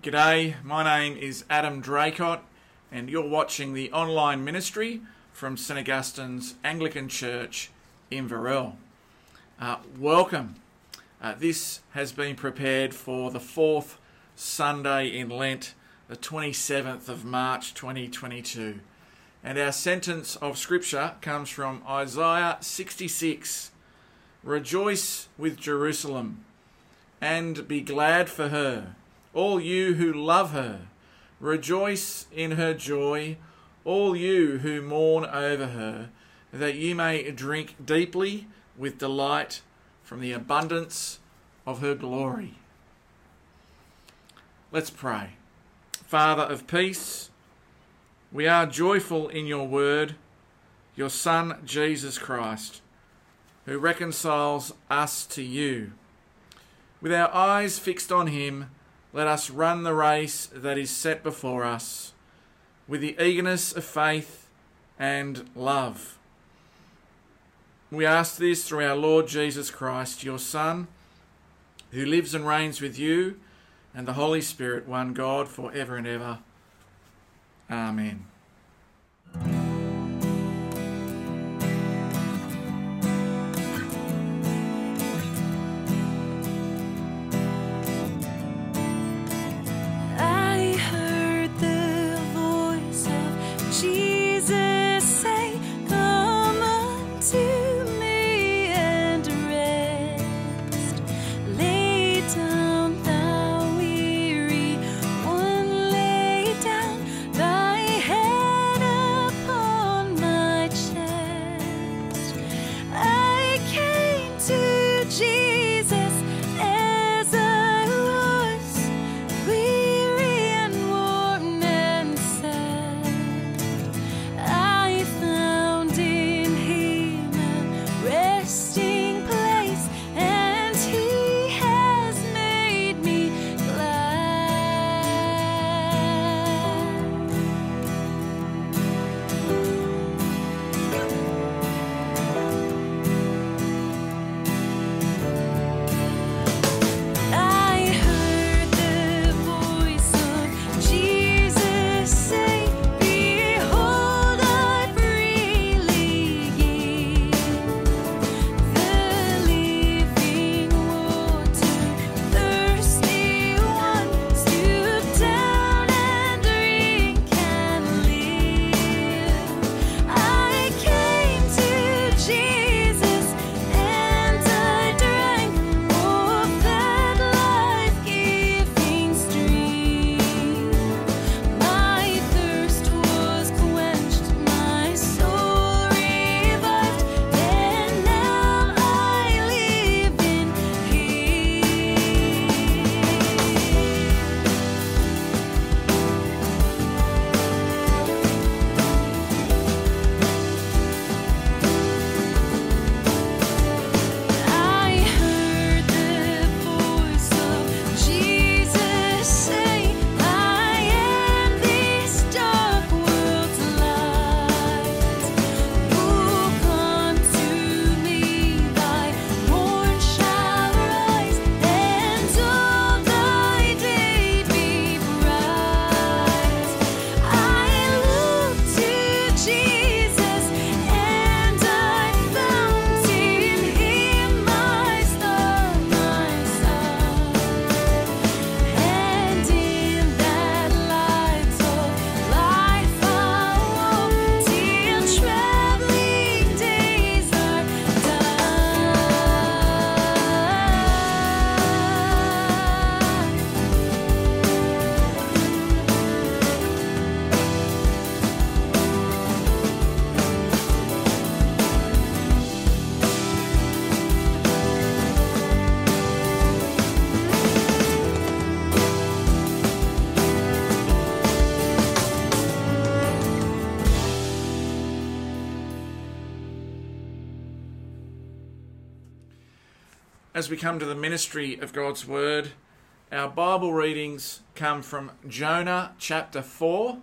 G'day, my name is Adam Draycott, and you're watching the online ministry from St Augustine's Anglican Church in Inverell. Uh, welcome. Uh, this has been prepared for the fourth Sunday in Lent, the 27th of March 2022. And our sentence of Scripture comes from Isaiah 66 Rejoice with Jerusalem and be glad for her all you who love her. Rejoice in her joy, all you who mourn over her, that you may drink deeply with delight from the abundance of her glory. Let's pray. Father of peace, we are joyful in your word, your Son, Jesus Christ, who reconciles us to you. With our eyes fixed on him, let us run the race that is set before us with the eagerness of faith and love. We ask this through our Lord Jesus Christ, your Son, who lives and reigns with you and the Holy Spirit, one God, for ever and ever. Amen. As we come to the ministry of God's Word, our Bible readings come from Jonah chapter 4,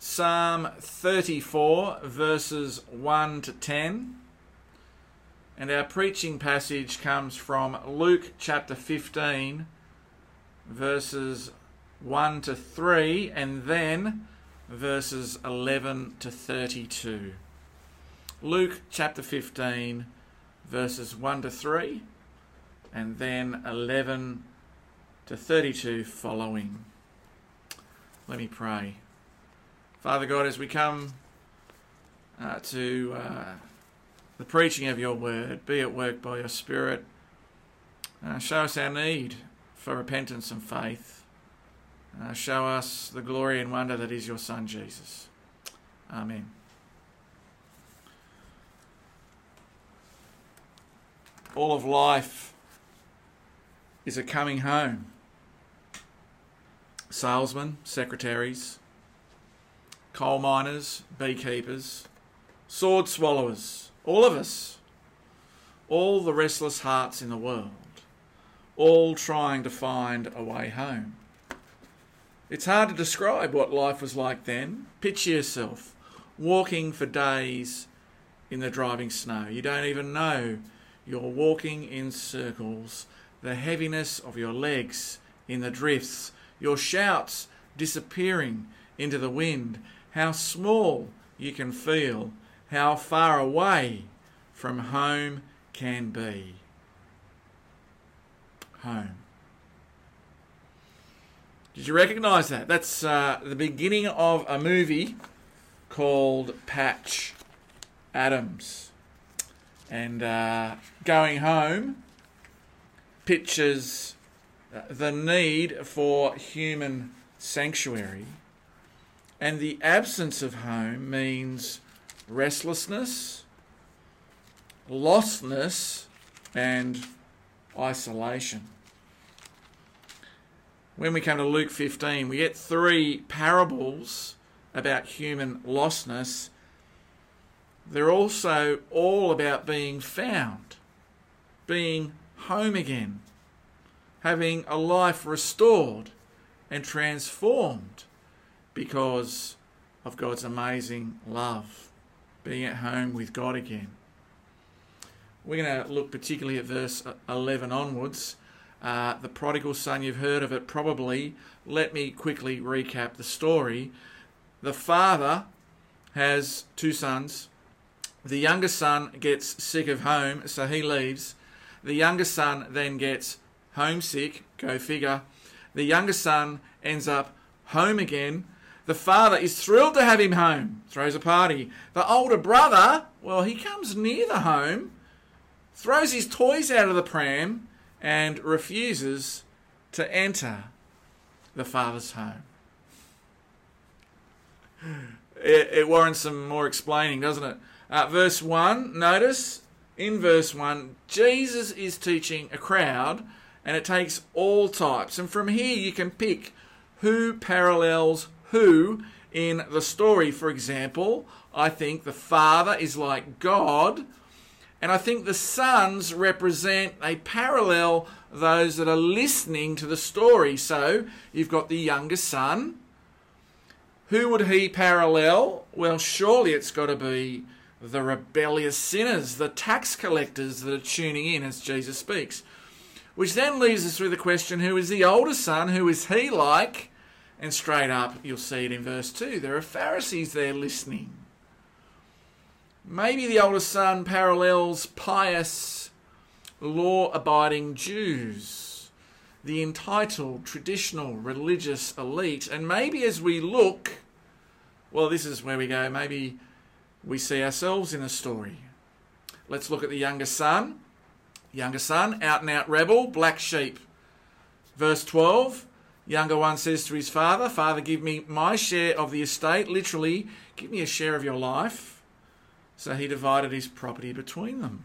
Psalm 34, verses 1 to 10, and our preaching passage comes from Luke chapter 15, verses 1 to 3, and then verses 11 to 32. Luke chapter 15, verses 1 to 3, and then 11 to 32 following. Let me pray. Father God, as we come uh, to uh, the preaching of your word, be at work by your Spirit, uh, show us our need for repentance and faith. Uh, show us the glory and wonder that is your Son, Jesus. Amen. All of life is a coming home. Salesmen, secretaries, coal miners, beekeepers, sword swallowers, all of us, all the restless hearts in the world, all trying to find a way home. It's hard to describe what life was like then. Picture yourself walking for days in the driving snow. You don't even know you're walking in circles. The heaviness of your legs in the drifts, your shouts disappearing into the wind, how small you can feel, how far away from home can be. Home. Did you recognise that? That's uh, the beginning of a movie called Patch Adams. And uh, going home pictures uh, the need for human sanctuary, and the absence of home means restlessness, lostness, and isolation when we come to Luke 15, we get three parables about human lostness. They're also all about being found, being home again, having a life restored and transformed because of God's amazing love, being at home with God again. We're going to look particularly at verse 11 onwards uh, the prodigal son, you've heard of it probably. Let me quickly recap the story. The father has two sons. The younger son gets sick of home, so he leaves. The younger son then gets homesick, go figure. The younger son ends up home again. The father is thrilled to have him home, throws a party. The older brother, well, he comes near the home, throws his toys out of the pram, and refuses to enter the Father's home. It, it warrants some more explaining, doesn't it? Uh, verse 1, notice in verse 1, Jesus is teaching a crowd, and it takes all types. And from here, you can pick who parallels who in the story. For example, I think the Father is like God and I think the sons represent, they parallel those that are listening to the story. So you've got the younger son. Who would he parallel? Well, surely it's got to be the rebellious sinners, the tax collectors that are tuning in as Jesus speaks. Which then leaves us with the question who is the older son? Who is he like? And straight up, you'll see it in verse 2. There are Pharisees there listening. Maybe the older son parallels pious, law abiding Jews, the entitled, traditional, religious elite. And maybe as we look, well, this is where we go, maybe we see ourselves in the story. Let's look at the younger son. Younger son, out and out rebel, black sheep. Verse 12 Younger one says to his father, Father, give me my share of the estate. Literally, give me a share of your life. So he divided his property between them.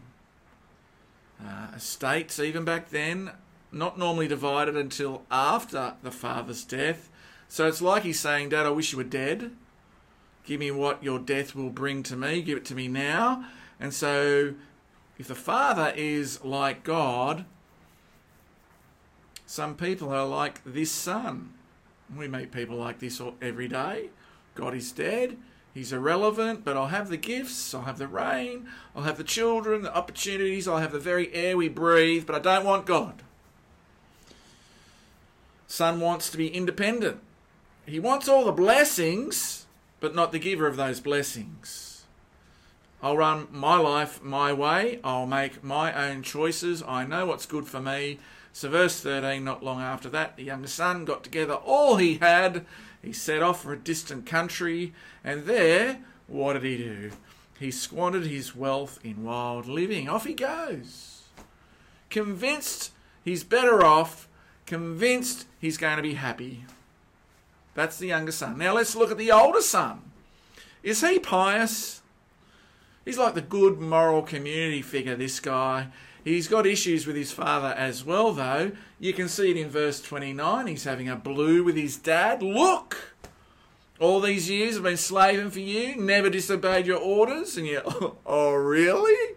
Uh, estates, even back then, not normally divided until after the father's death. So it's like he's saying, Dad, I wish you were dead. Give me what your death will bring to me. Give it to me now. And so, if the father is like God, some people are like this son. We meet people like this every day. God is dead. He's irrelevant, but I'll have the gifts, I'll have the rain, I'll have the children, the opportunities, I'll have the very air we breathe, but I don't want God. son wants to be independent. He wants all the blessings, but not the giver of those blessings. I'll run my life my way. I'll make my own choices. I know what's good for me. So, verse 13, not long after that, the young son got together all he had. He set off for a distant country, and there, what did he do? He squandered his wealth in wild living. Off he goes. Convinced he's better off, convinced he's going to be happy. That's the younger son. Now let's look at the older son. Is he pious? He's like the good moral community figure, this guy. He's got issues with his father as well, though. You can see it in verse 29. He's having a blue with his dad. Look! All these years I've been slaving for you, never disobeyed your orders, and you, oh, really?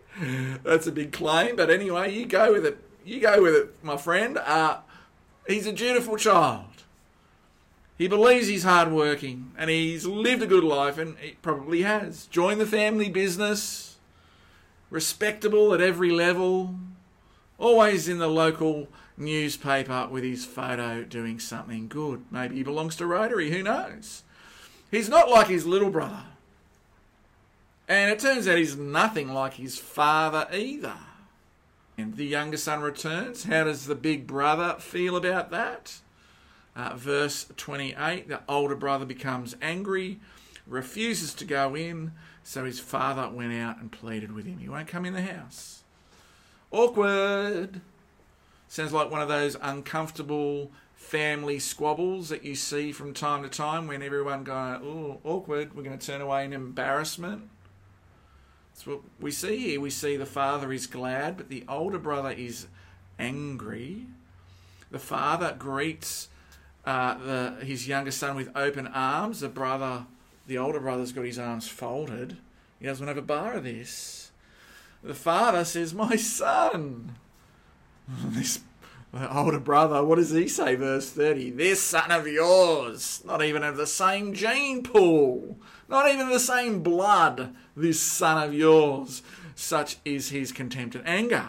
That's a big claim, but anyway, you go with it. You go with it, my friend. Uh, he's a dutiful child. He believes he's hardworking and he's lived a good life, and he probably has. Joined the family business, respectable at every level, always in the local newspaper with his photo doing something good. Maybe he belongs to Rotary, who knows? He's not like his little brother. And it turns out he's nothing like his father either. And the younger son returns. How does the big brother feel about that? Uh, verse 28 the older brother becomes angry, refuses to go in, so his father went out and pleaded with him. He won't come in the house. Awkward. Sounds like one of those uncomfortable family squabbles that you see from time to time when everyone going, oh, awkward, we're going to turn away in embarrassment. That's what we see here. We see the father is glad, but the older brother is angry. The father greets uh, the, his younger son with open arms. The brother, the older brother's got his arms folded. He doesn't have a bar of this. The father says, My son. This older brother, what does he say? Verse 30 This son of yours, not even of the same gene pool, not even the same blood, this son of yours. Such is his contempt and anger.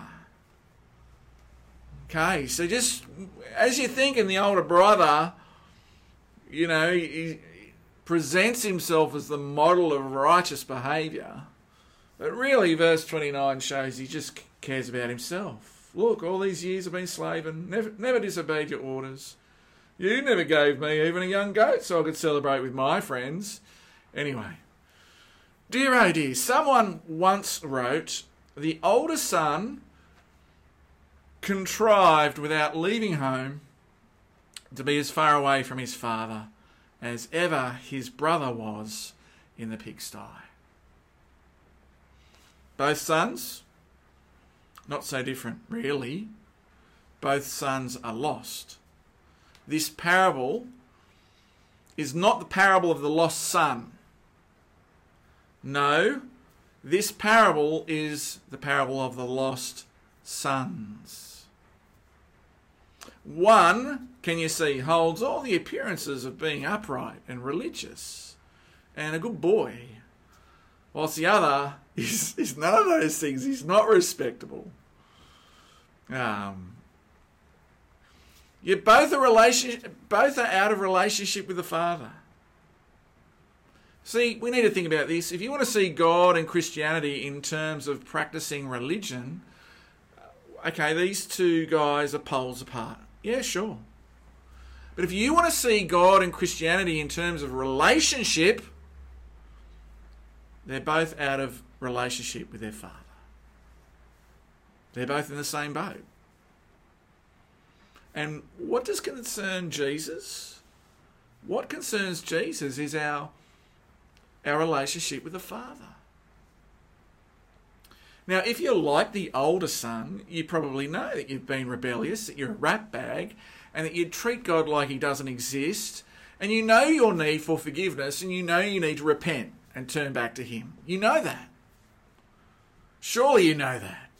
Okay, so just as you think in the older brother, you know, he, presents himself as the model of righteous behaviour, but really, verse 29 shows he just cares about himself. Look, all these years I've been slaving, never, never disobeyed your orders. You never gave me even a young goat so I could celebrate with my friends. Anyway, dear oh dear, someone once wrote, the older son contrived without leaving home to be as far away from his father as ever his brother was in the pigsty. Both sons, not so different, really. Both sons are lost. This parable is not the parable of the lost son. No, this parable is the parable of the lost sons. One, can you see, holds all the appearances of being upright and religious and a good boy, whilst the other is, is none of those things. He's not respectable. Um, you both are relation, both are out of relationship with the Father. See, we need to think about this. If you want to see God and Christianity in terms of practicing religion, okay, these two guys are poles apart. Yeah, sure. But if you want to see God and Christianity in terms of relationship, they're both out of relationship with their Father. They're both in the same boat. And what does concern Jesus? What concerns Jesus is our, our relationship with the Father. Now, if you're like the older son, you probably know that you've been rebellious, that you're a rat bag, and that you treat God like he doesn't exist, and you know your need for forgiveness, and you know you need to repent and turn back to him. You know that. Surely you know that.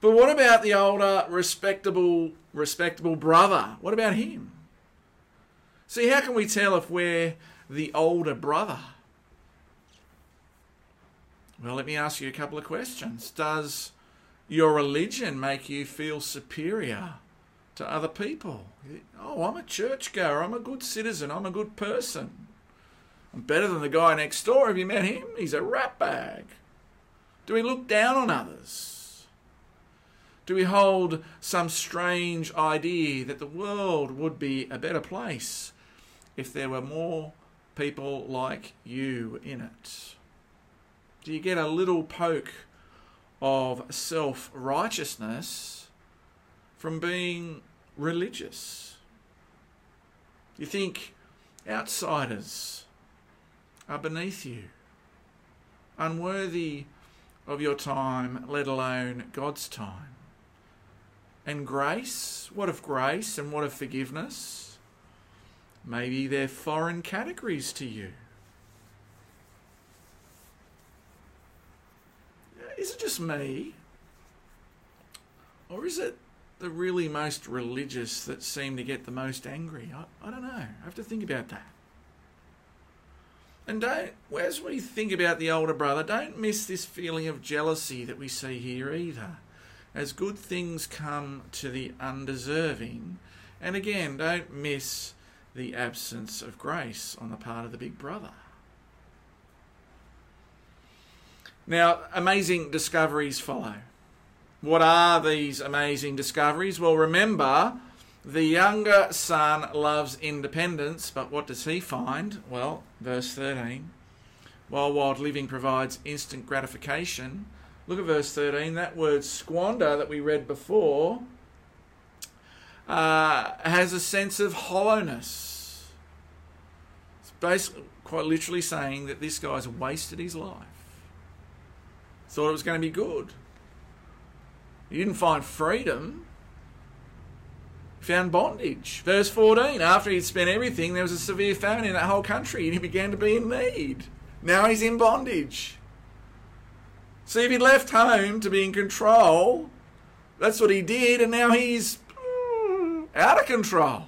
But what about the older, respectable, respectable brother? What about him? See, how can we tell if we're the older brother? Well, let me ask you a couple of questions. Does your religion make you feel superior to other people. Oh, I'm a churchgoer. I'm a good citizen. I'm a good person. I'm better than the guy next door. Have you met him? He's a ratbag. Do we look down on others? Do we hold some strange idea that the world would be a better place if there were more people like you in it? Do you get a little poke of self righteousness from being religious? You think outsiders are beneath you, unworthy of your time, let alone God's time. And grace? What of grace and what of forgiveness? Maybe they're foreign categories to you. Is it just me? Or is it the really most religious that seem to get the most angry? I, I don't know. I have to think about that. And don't, as we think about the older brother, don't miss this feeling of jealousy that we see here either. As good things come to the undeserving, and again, don't miss the absence of grace on the part of the big brother. Now, amazing discoveries follow. What are these amazing discoveries? Well, remember the younger son loves independence, but what does he find? Well, verse 13. While wild living provides instant gratification, look at verse 13. That word squander that we read before uh, has a sense of hollowness. It's basically quite literally saying that this guy's wasted his life. Thought it was going to be good. He didn't find freedom found bondage. Verse 14 After he'd spent everything, there was a severe famine in that whole country, and he began to be in need. Now he's in bondage. See, if he'd left home to be in control, that's what he did, and now he's out of control.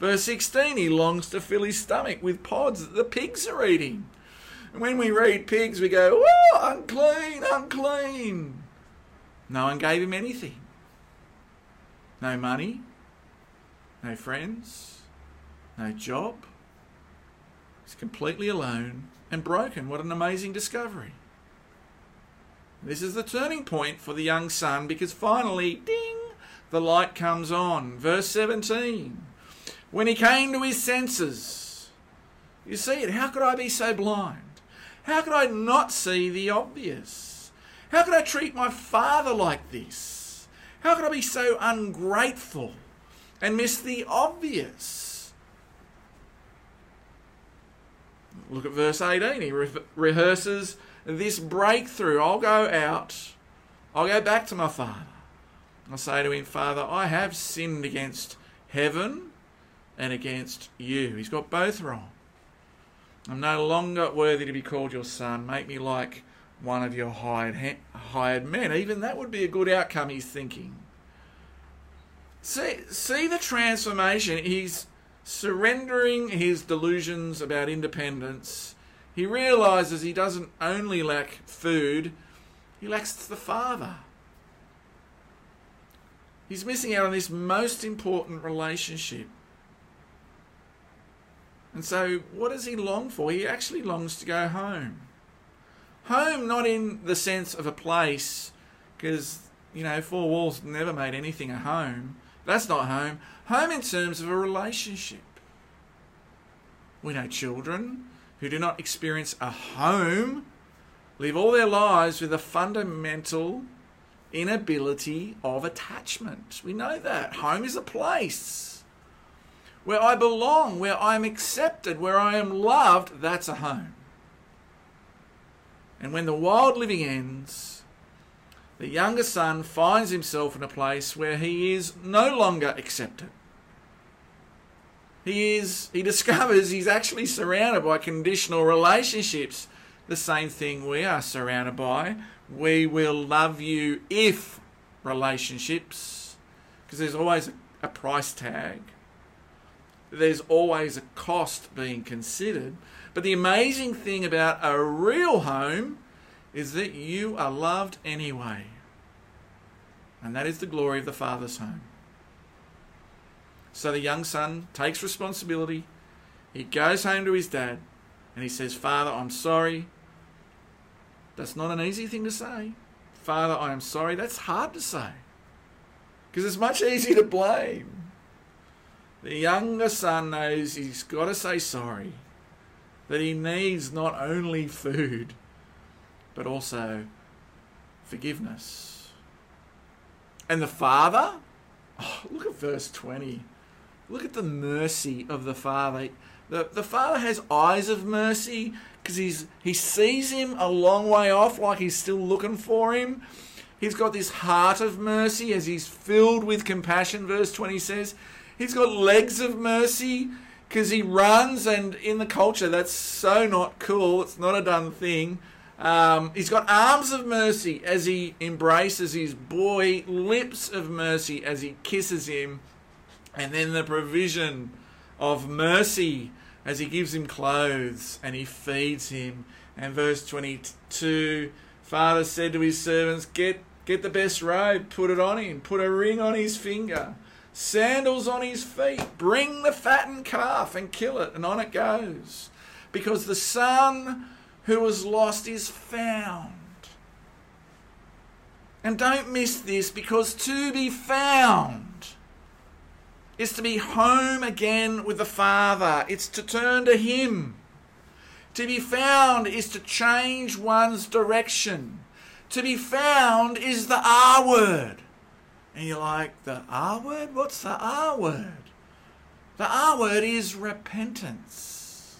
Verse 16 He longs to fill his stomach with pods that the pigs are eating. When we read pigs, we go, Oh, unclean, unclean. No one gave him anything. No money, no friends, no job. He's completely alone and broken. What an amazing discovery. This is the turning point for the young son because finally, ding, the light comes on. Verse 17. When he came to his senses, you see it. How could I be so blind? How could I not see the obvious? How could I treat my father like this? How could I be so ungrateful and miss the obvious? Look at verse 18. He re- rehearses this breakthrough. I'll go out, I'll go back to my father. I'll say to him, Father, I have sinned against heaven and against you. He's got both wrong. I'm no longer worthy to be called your son. Make me like one of your hired, hired men. Even that would be a good outcome, he's thinking. See, see the transformation. He's surrendering his delusions about independence. He realizes he doesn't only lack food, he lacks the Father. He's missing out on this most important relationship. And so, what does he long for? He actually longs to go home. Home, not in the sense of a place, because, you know, four walls never made anything a home. That's not home. Home in terms of a relationship. We know children who do not experience a home live all their lives with a fundamental inability of attachment. We know that. Home is a place where I belong, where I am accepted, where I am loved. That's a home. And when the wild living ends, the younger son finds himself in a place where he is no longer accepted. He is he discovers he's actually surrounded by conditional relationships, the same thing we are surrounded by. We will love you if relationships, because there's always a price tag. There's always a cost being considered. But the amazing thing about a real home is that you are loved anyway. And that is the glory of the Father's home. So the young son takes responsibility. He goes home to his dad and he says, Father, I'm sorry. That's not an easy thing to say. Father, I am sorry. That's hard to say because it's much easier to blame. The younger son knows he's got to say sorry, that he needs not only food, but also forgiveness. And the father, oh, look at verse 20. Look at the mercy of the father. The, the father has eyes of mercy because he's he sees him a long way off, like he's still looking for him. He's got this heart of mercy as he's filled with compassion, verse 20 says. He's got legs of mercy because he runs, and in the culture, that's so not cool. It's not a done thing. Um, he's got arms of mercy as he embraces his boy, lips of mercy as he kisses him, and then the provision of mercy as he gives him clothes and he feeds him. And verse 22 Father said to his servants, Get, get the best robe, put it on him, put a ring on his finger, sandals on his feet, bring the fattened calf and kill it. And on it goes. Because the son who was lost is found. And don't miss this because to be found is to be home again with the Father. It's to turn to Him. To be found is to change one's direction. To be found is the R word. And you're like, the R word? What's the R word? The R word is repentance.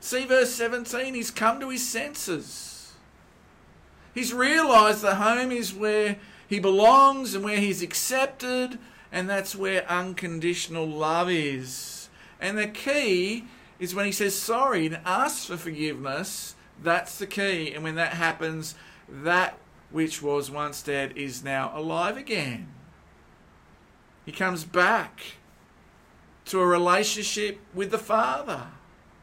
See verse 17, he's come to his senses. He's realized the home is where he belongs and where he's accepted and that's where unconditional love is. And the key is when he says sorry and asks for forgiveness, that's the key. And when that happens, that which was once dead is now alive again. He comes back to a relationship with the Father.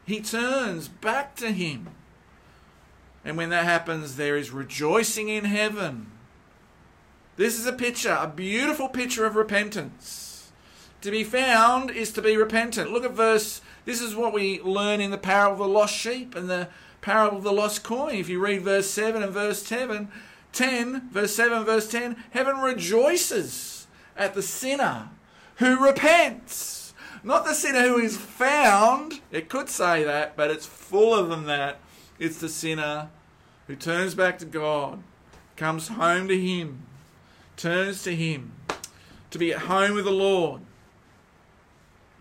He turns back to Him. And when that happens, there is rejoicing in heaven this is a picture, a beautiful picture of repentance. To be found is to be repentant. Look at verse, this is what we learn in the parable of the lost sheep and the parable of the lost coin. If you read verse 7 and verse 10, 10 verse 7 verse 10, heaven rejoices at the sinner who repents. Not the sinner who is found. It could say that, but it's fuller than that. It's the sinner who turns back to God, comes home to Him, turns to Him. To be at home with the Lord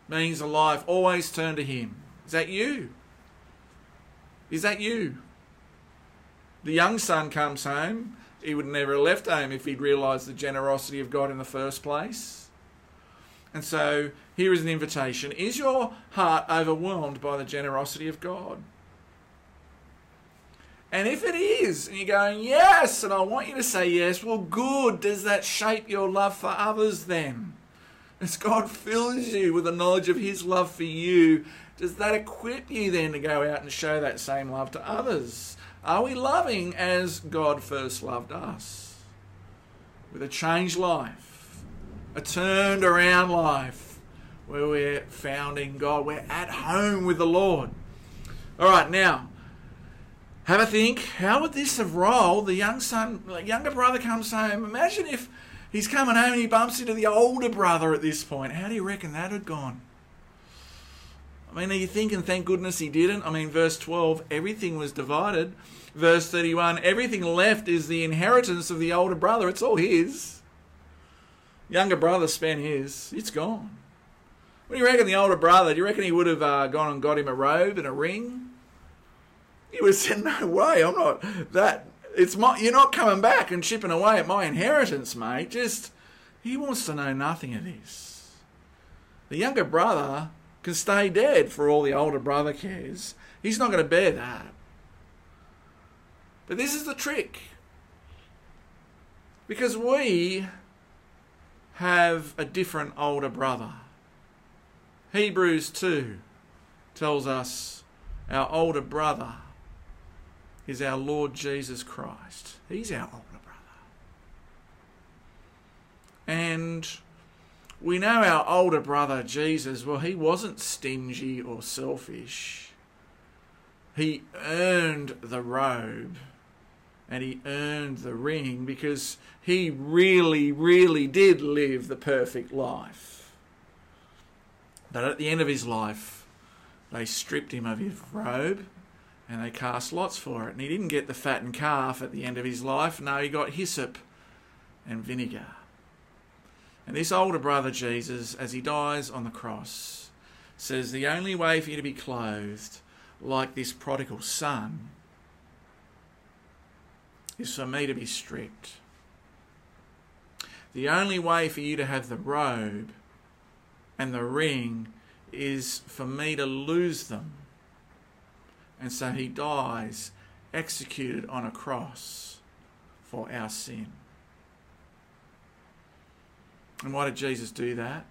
means a life Always turn to Him. Is that you? Is that you? The young son comes home. He would never have left home if he'd realised the generosity of God in the first place. And so here is an invitation. Is your heart overwhelmed by the generosity of God? And if it is, and you're going, yes, and I want you to say yes, well, good. Does that shape your love for others then? As God fills you with the knowledge of His love for you, does that equip you then to go out and show that same love to others? Are we loving as God first loved us? With a changed life, a turned around life, where we're found in God, we're at home with the Lord. All right, now, have a think. How would this have rolled? The young son, younger brother comes home. Imagine if he's coming home and he bumps into the older brother at this point. How do you reckon that had gone? I mean, are you thinking, thank goodness he didn't? I mean, verse 12, everything was divided. Verse 31, everything left is the inheritance of the older brother. It's all his. Younger brother spent his. It's gone. What do you reckon the older brother, do you reckon he would have uh, gone and got him a robe and a ring? He was saying, "No way, I'm not that. It's my. You're not coming back and chipping away at my inheritance, mate. Just he wants to know nothing of this. The younger brother can stay dead for all the older brother cares. He's not going to bear that. But this is the trick. Because we have a different older brother. Hebrews 2 tells us our older brother is our Lord Jesus Christ. He's our older brother. And we know our older brother Jesus, well, he wasn't stingy or selfish. He earned the robe and he earned the ring because he really, really did live the perfect life. But at the end of his life, they stripped him of his robe and they cast lots for it. And he didn't get the fattened calf at the end of his life. No, he got hyssop and vinegar. And this older brother, Jesus, as he dies on the cross, says, The only way for you to be clothed like this prodigal son is for me to be stripped. The only way for you to have the robe and the ring is for me to lose them. And so he dies executed on a cross for our sin. And why did Jesus do that?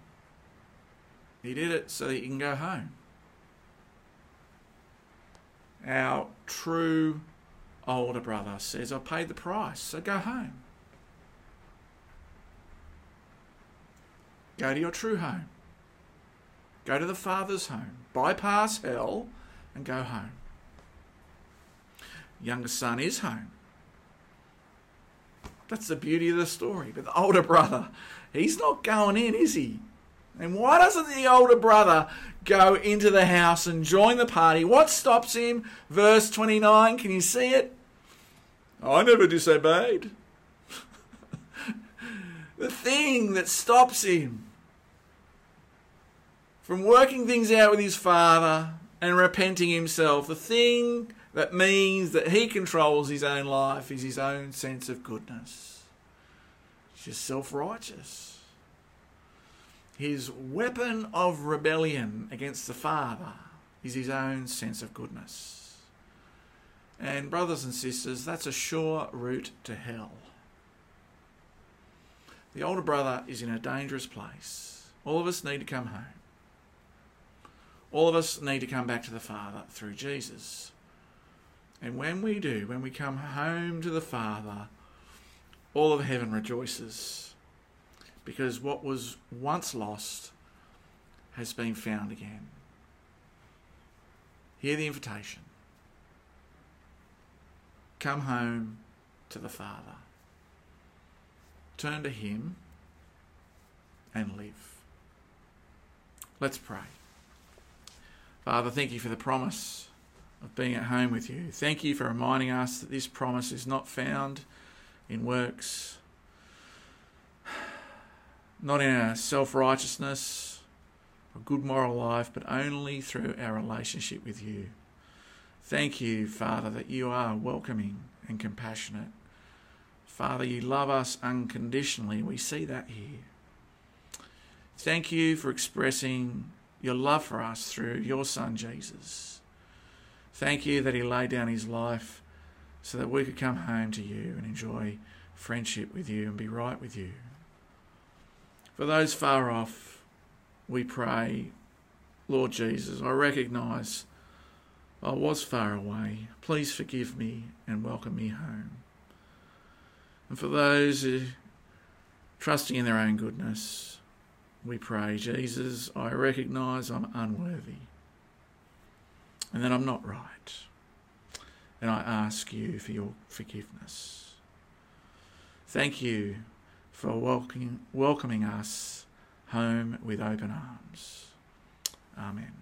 He did it so that he can go home. Our true older brother says, I paid the price, so go home. Go to your true home. Go to the Father's home. Bypass hell and go home. Younger son is home. That's the beauty of the story. But the older brother, he's not going in, is he? And why doesn't the older brother go into the house and join the party? What stops him? Verse 29, can you see it? I never disobeyed. the thing that stops him from working things out with his father and repenting himself, the thing that means that he controls his own life is his own sense of goodness. He's just self righteous. His weapon of rebellion against the Father is his own sense of goodness. And, brothers and sisters, that's a sure route to hell. The older brother is in a dangerous place. All of us need to come home. All of us need to come back to the Father through Jesus. And when we do, when we come home to the Father, all of heaven rejoices because what was once lost has been found again. Hear the invitation. Come home to the Father. Turn to Him and live. Let's pray. Father, thank you for the promise of being at home with you. Thank you for reminding us that this promise is not found in works, not in our self righteousness or good moral life, but only through our relationship with you. Thank you, Father, that you are welcoming and compassionate. Father, you love us unconditionally. We see that here. Thank you for expressing your love for us through your Son, Jesus. Thank you that he laid down his life so that we could come home to you and enjoy friendship with you and be right with you. For those far off, we pray, Lord Jesus, I recognise I was far away. Please forgive me and welcome me home. And for those who trusting in their own goodness, we pray, Jesus, I recognise I'm unworthy and that I'm not right. And I ask you for your forgiveness. Thank you for welcoming, welcoming us home with open arms. Amen.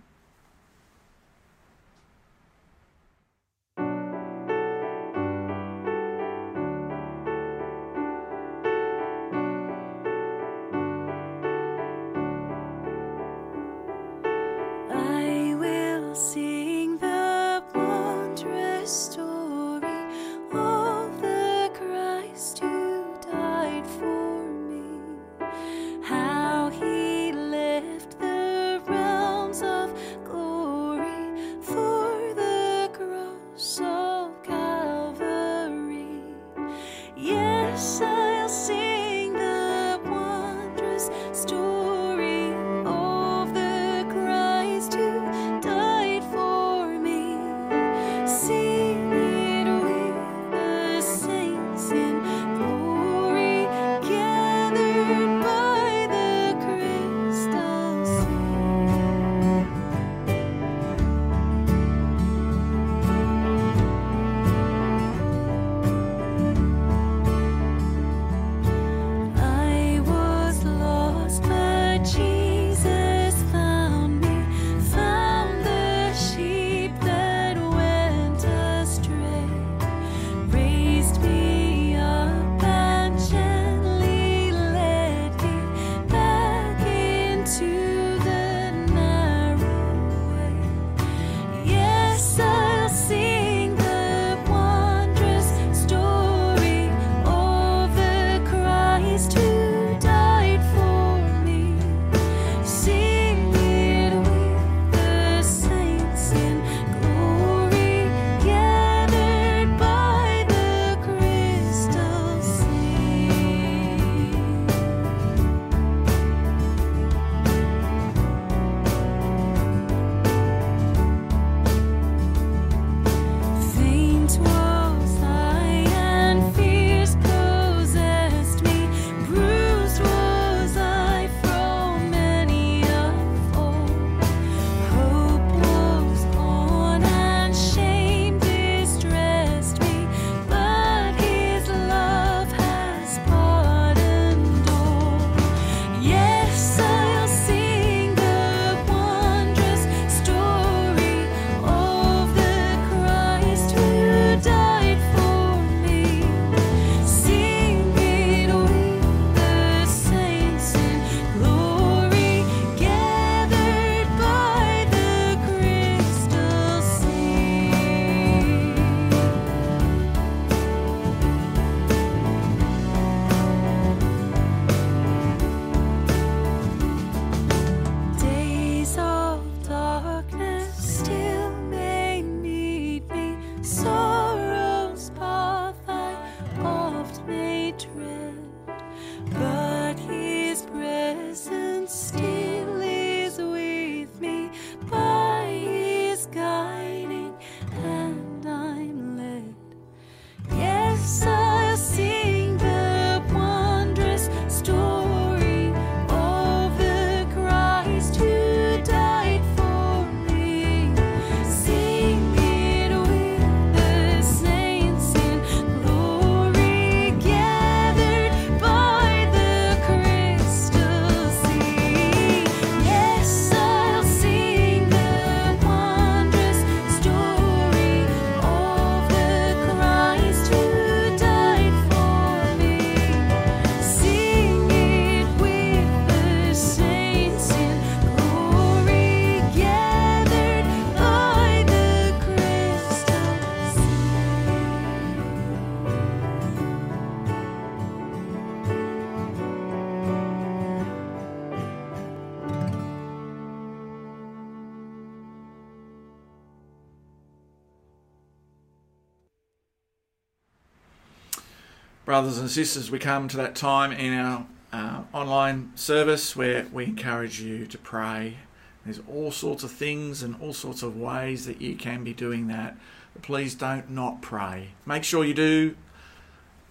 Brothers and sisters, we come to that time in our uh, online service where we encourage you to pray. There's all sorts of things and all sorts of ways that you can be doing that. But please don't not pray. Make sure you do.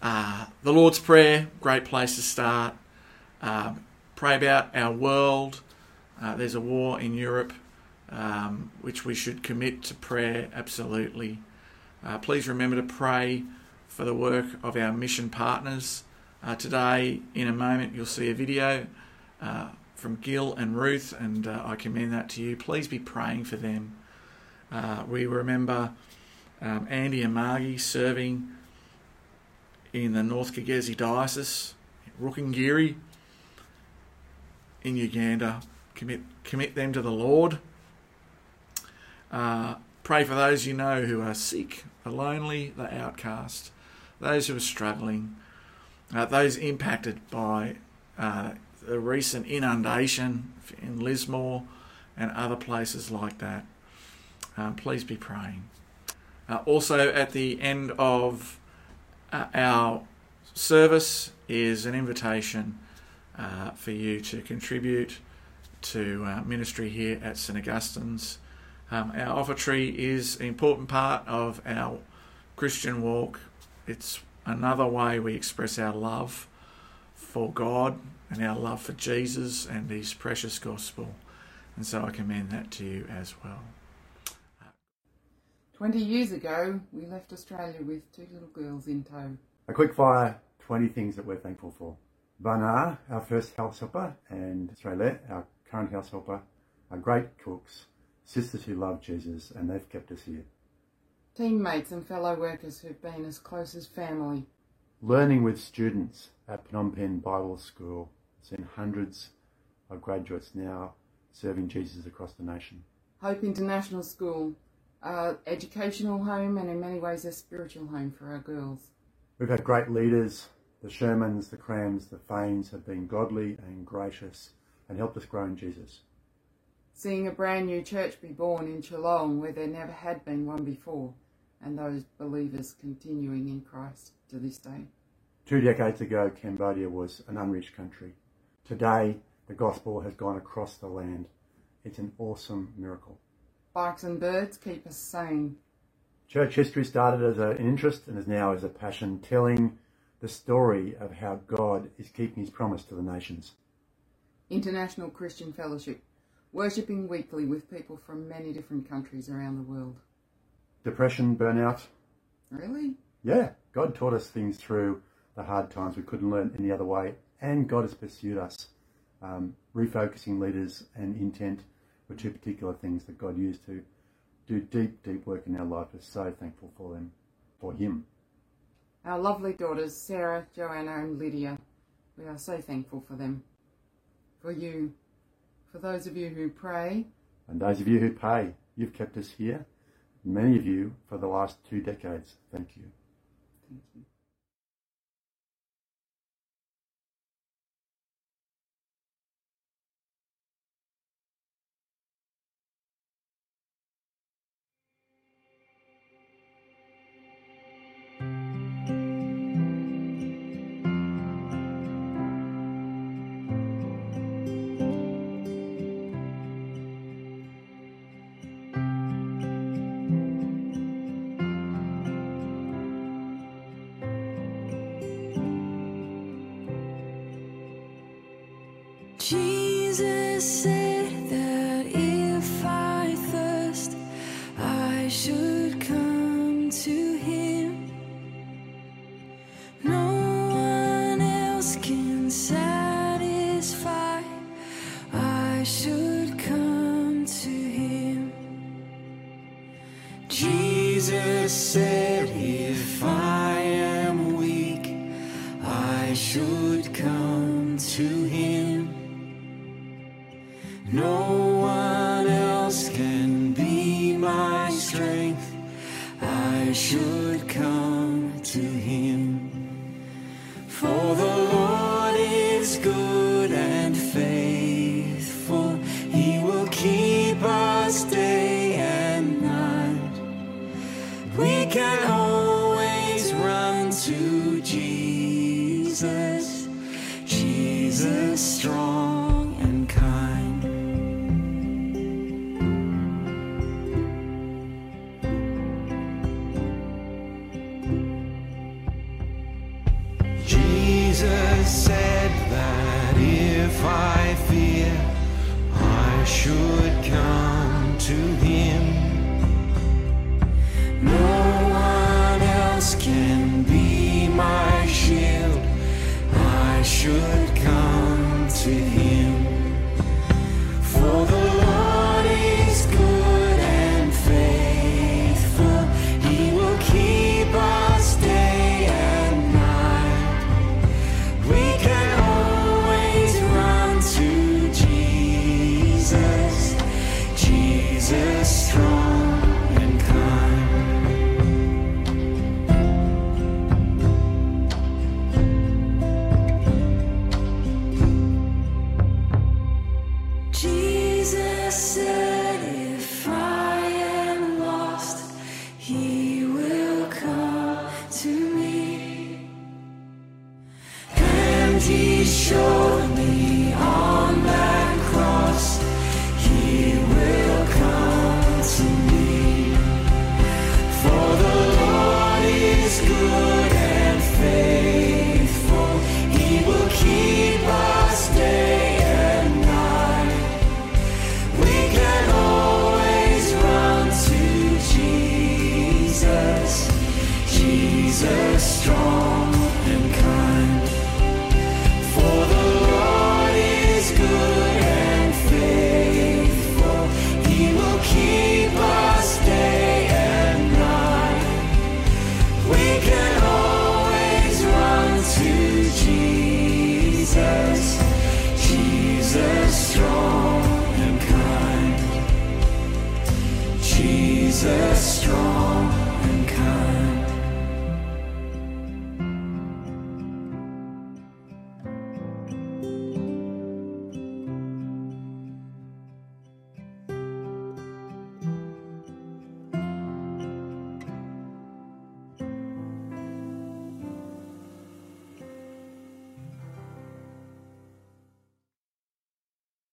Uh, the Lord's Prayer, great place to start. Um, pray about our world. Uh, there's a war in Europe, um, which we should commit to prayer absolutely. Uh, please remember to pray for the work of our mission partners. Uh, today, in a moment, you'll see a video uh, from Gil and Ruth, and uh, I commend that to you. Please be praying for them. Uh, we remember um, Andy and Margie serving in the North Kigezi Diocese, Rukungiri, in Uganda. Commit, commit them to the Lord. Uh, pray for those you know who are sick, the lonely, the outcast, those who are struggling, uh, those impacted by uh, the recent inundation in Lismore and other places like that. Um, please be praying. Uh, also, at the end of uh, our service is an invitation uh, for you to contribute to uh, ministry here at St Augustine's. Um, our offertory is an important part of our Christian walk. It's another way we express our love for God and our love for Jesus and His precious gospel. And so I commend that to you as well. 20 years ago, we left Australia with two little girls in tow. A quick fire 20 things that we're thankful for. Bana, our first house helper, and Australia, our current house helper, are great cooks, sisters who love Jesus, and they've kept us here. Teammates and fellow workers who've been as close as family. Learning with students at Phnom Penh Bible School, seen hundreds of graduates now serving Jesus across the nation. Hope International School, uh, educational home and in many ways a spiritual home for our girls. We've had great leaders. The Shermans, the Crams, the Fanes have been godly and gracious and helped us grow in Jesus. Seeing a brand new church be born in Geelong where there never had been one before, and those believers continuing in Christ to this day. Two decades ago, Cambodia was an unreached country. Today, the gospel has gone across the land. It's an awesome miracle. Bikes and birds keep us sane. Church history started as an interest and is now as a passion, telling the story of how God is keeping his promise to the nations. International Christian Fellowship, worshipping weekly with people from many different countries around the world. Depression, burnout, Really? yeah, God taught us things through the hard times we couldn't learn any other way, and God has pursued us. Um, refocusing leaders and intent were two particular things that God used to do deep, deep work in our life. We're so thankful for them, for Him. Our lovely daughters, Sarah, Joanna, and Lydia, we are so thankful for them. For you, for those of you who pray, And those of you who pay, you've kept us here. Many of you for the last two decades. Thank you. thank you. Jesus, strong